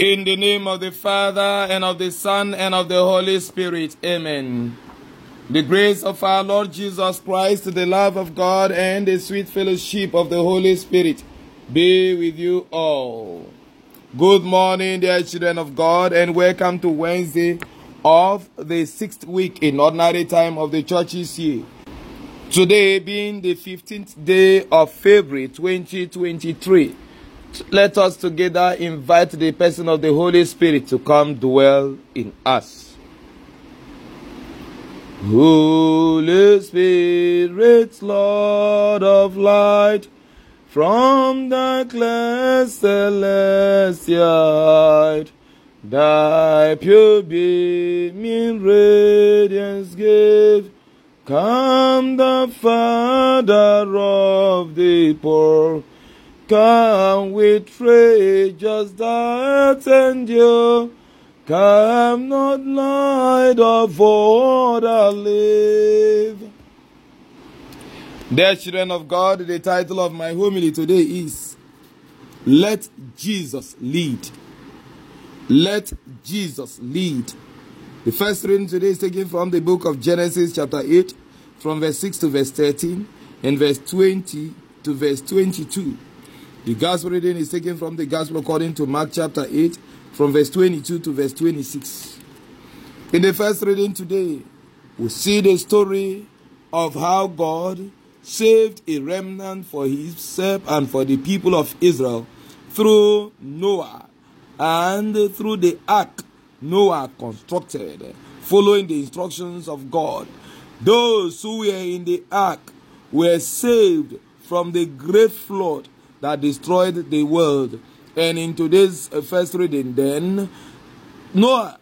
In the name of the Father, and of the Son, and of the Holy Spirit. Amen. The grace of our Lord Jesus Christ, the love of God, and the sweet fellowship of the Holy Spirit be with you all. Good morning, dear children of God, and welcome to Wednesday of the sixth week in ordinary time of the church's year. Today being the 15th day of February 2023 let us together invite the person of the Holy Spirit to come dwell in us. Holy Spirit, Lord of light, from the clear celestial thy pure beaming radiance give. Come the Father of the poor Come with just that endure. Come not light of all that live. Dear children of God, the title of my homily today is Let Jesus Lead. Let Jesus Lead. The first reading today is taken from the book of Genesis, chapter 8, from verse 6 to verse 13, and verse 20 to verse 22. The gospel reading is taken from the gospel according to Mark chapter 8, from verse 22 to verse 26. In the first reading today, we see the story of how God saved a remnant for himself and for the people of Israel through Noah and through the ark Noah constructed, following the instructions of God. Those who were in the ark were saved from the great flood that destroyed the world. And in today's uh, first reading, then, Noah,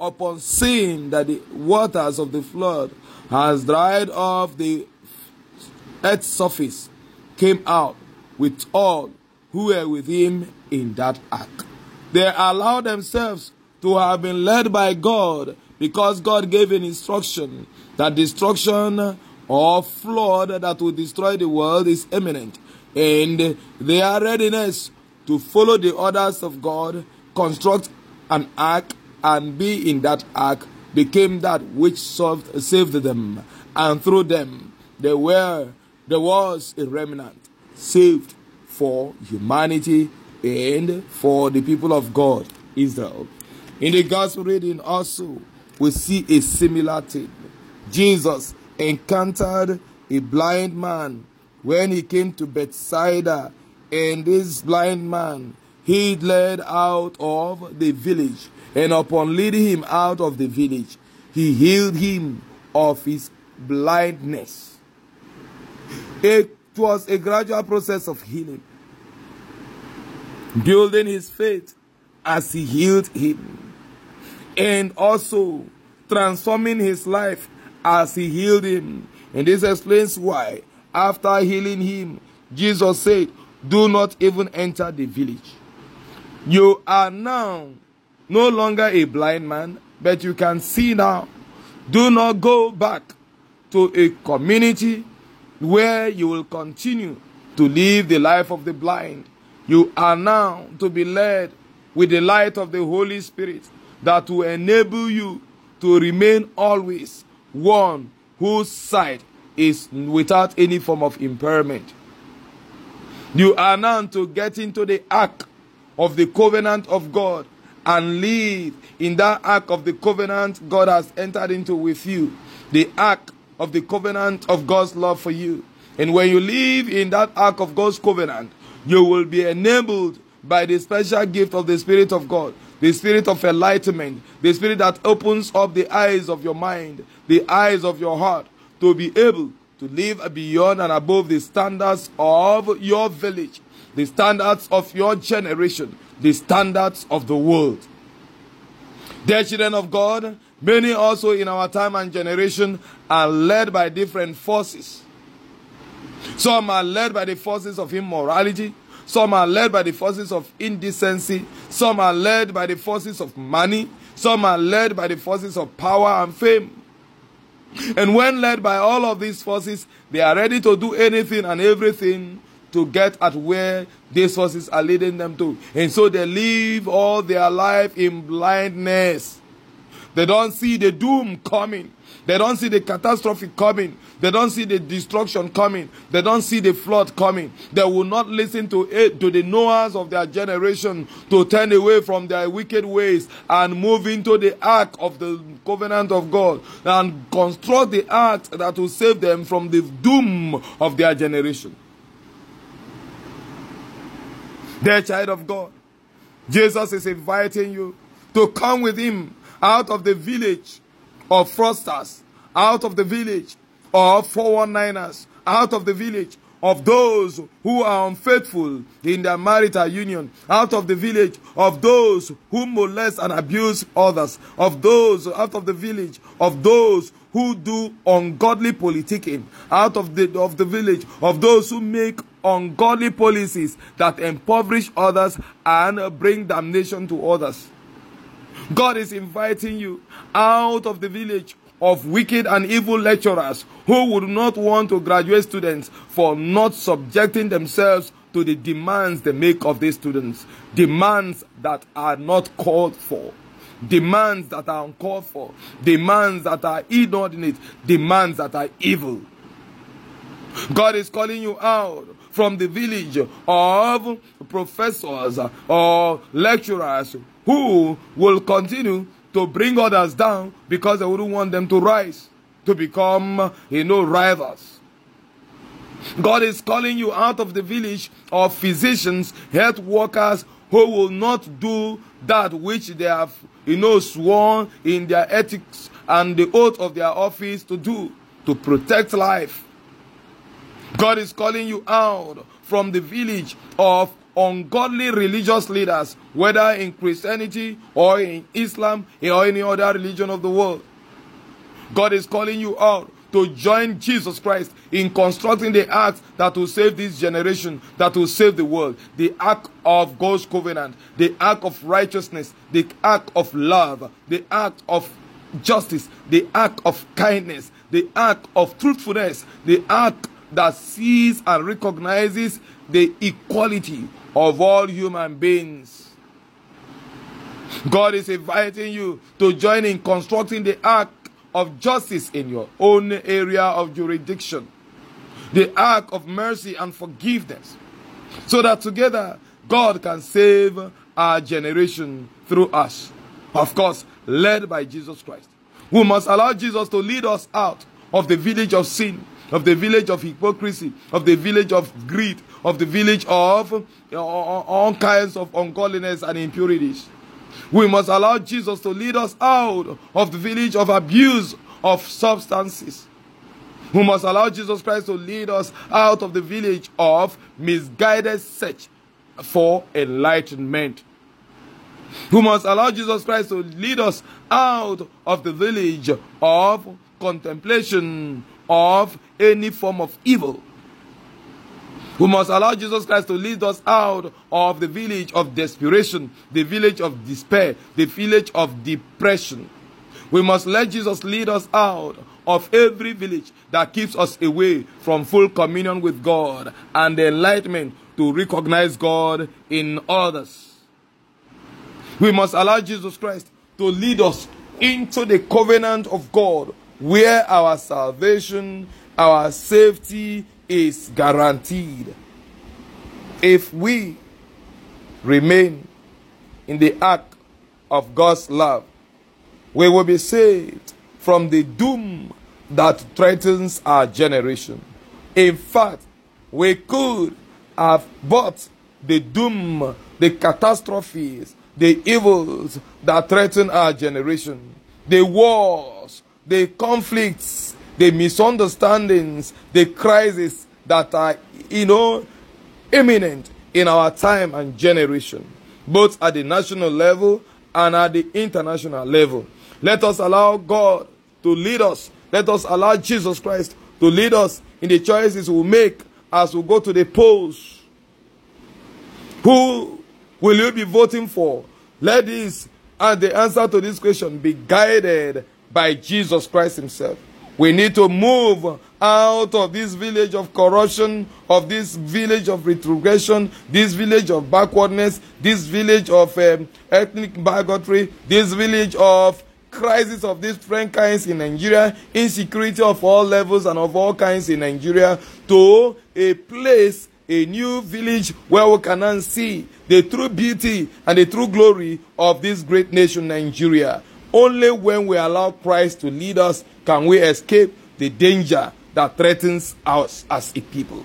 upon seeing that the waters of the flood has dried off the earth's surface, came out with all who were with him in that ark. They allowed themselves to have been led by God because God gave an instruction that destruction or flood that will destroy the world is imminent and their readiness to follow the orders of God, construct an ark, and be in that ark became that which saved, saved them. And through them, there were there was a remnant saved for humanity and for the people of God, Israel. In the gospel reading also, we see a similar thing. Jesus encountered a blind man when he came to Bethsaida, and this blind man he led out of the village, and upon leading him out of the village, he healed him of his blindness. It was a gradual process of healing, building his faith as he healed him, and also transforming his life as he healed him. And this explains why after healing him, Jesus said, Do not even enter the village. You are now no longer a blind man, but you can see now. Do not go back to a community where you will continue to live the life of the blind. You are now to be led with the light of the Holy Spirit that will enable you to remain always one whose sight is without any form of impairment. You are now to get into the ark of the covenant of God and live in that ark of the covenant God has entered into with you. The ark of the covenant of God's love for you. And when you live in that ark of God's covenant, you will be enabled by the special gift of the Spirit of God, the Spirit of enlightenment, the Spirit that opens up the eyes of your mind, the eyes of your heart, to be able to live beyond and above the standards of your village, the standards of your generation, the standards of the world. Dear children of God, many also in our time and generation are led by different forces. Some are led by the forces of immorality. Some are led by the forces of indecency. Some are led by the forces of money. Some are led by the forces of power and fame. And when led by all of these forces, they are ready to do anything and everything to get at where these forces are leading them to. And so they live all their life in blindness. They don't see the doom coming. They don't see the catastrophe coming. They don't see the destruction coming. They don't see the flood coming. They will not listen to it, to the Noahs of their generation to turn away from their wicked ways and move into the ark of the covenant of God and construct the ark that will save them from the doom of their generation. Dear child of God, Jesus is inviting you to come with him out of the village of fraudsters, out of the village of 419ers, out of the village of those who are unfaithful in their marital union, out of the village of those who molest and abuse others, of those out of the village of those who do ungodly politicking, out of the of the village of those who make ungodly policies that impoverish others and bring damnation to others. God is inviting you out of the village of wicked and evil lecturers who would not want to graduate students for not subjecting themselves to the demands they make of these students. Demands that are not called for. Demands that are uncalled for. Demands that are inordinate. Demands that are evil. God is calling you out from the village of professors or lecturers who will continue to bring others down because they wouldn't want them to rise, to become, you know, rivals. God is calling you out of the village of physicians, health workers who will not do that which they have, you know, sworn in their ethics and the oath of their office to do, to protect life. God is calling you out from the village of ungodly religious leaders, whether in Christianity or in Islam or any other religion of the world. God is calling you out to join Jesus Christ in constructing the ark that will save this generation, that will save the world. The ark of God's covenant, the ark of righteousness, the ark of love, the ark of justice, the ark of kindness, the ark of truthfulness, the ark that sees and recognizes the equality of all human beings. God is inviting you to join in constructing the ark of justice in your own area of jurisdiction, the ark of mercy and forgiveness, so that together God can save our generation through us. Of course, led by Jesus Christ. We must allow Jesus to lead us out of the village of sin, of the village of hypocrisy, of the village of greed, of the village of uh, all kinds of ungodliness and impurities. We must allow Jesus to lead us out of the village of abuse of substances. We must allow Jesus Christ to lead us out of the village of misguided search for enlightenment. We must allow Jesus Christ to lead us out of the village of contemplation of any form of evil. We must allow Jesus Christ to lead us out of the village of desperation, the village of despair, the village of depression. We must let Jesus lead us out of every village that keeps us away from full communion with God and the enlightenment to recognize God in others. We must allow Jesus Christ to lead us into the covenant of God where our salvation, our safety, is guaranteed if we remain in the ark of God's love. We will be saved from the doom that threatens our generation. In fact, we could have bought the doom, the catastrophes, the evils that threaten our generation, the wars, the conflicts, the misunderstandings, the crises that are, you know, imminent in our time and generation, both at the national level and at the international level. Let us allow God to lead us. Let us allow Jesus Christ to lead us in the choices we make as we go to the polls. Who will you be voting for? Let this and the answer to this question be guided by Jesus Christ Himself. We need to move out of this village of corruption, of this village of retrogression, this village of backwardness, this village of um, ethnic bigotry, this village of crisis of different kinds in Nigeria, insecurity of all levels and of all kinds in Nigeria, to a place, a new village where we can see the true beauty and the true glory of this great nation, Nigeria. Only when we allow Christ to lead us can we escape the danger that threatens us as a people.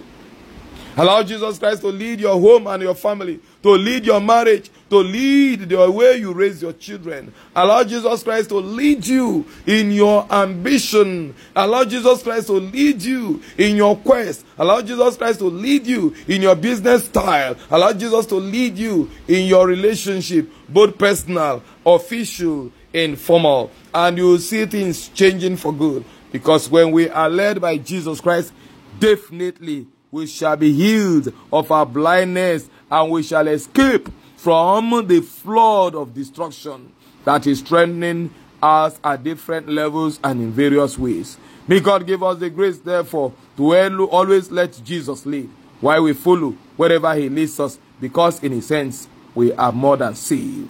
Allow Jesus Christ to lead your home and your family, to lead your marriage, to lead the way you raise your children. Allow Jesus Christ to lead you in your ambition. Allow Jesus Christ to lead you in your quest. Allow Jesus Christ to lead you in your business style. Allow Jesus to lead you in your relationship, both personal, official, informal. And you see things changing for good. Because when we are led by Jesus Christ, definitely we shall be healed of our blindness and we shall escape from the flood of destruction that is threatening us at different levels and in various ways. May God give us the grace, therefore, to always let Jesus lead while we follow wherever He leads us, because in a sense, we are more than saved.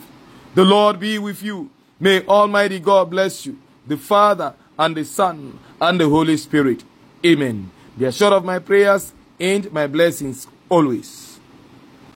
The Lord be with you. May Almighty God bless you, the Father and the Son and the Holy Spirit. Amen. Be assured of my prayers and my blessings always.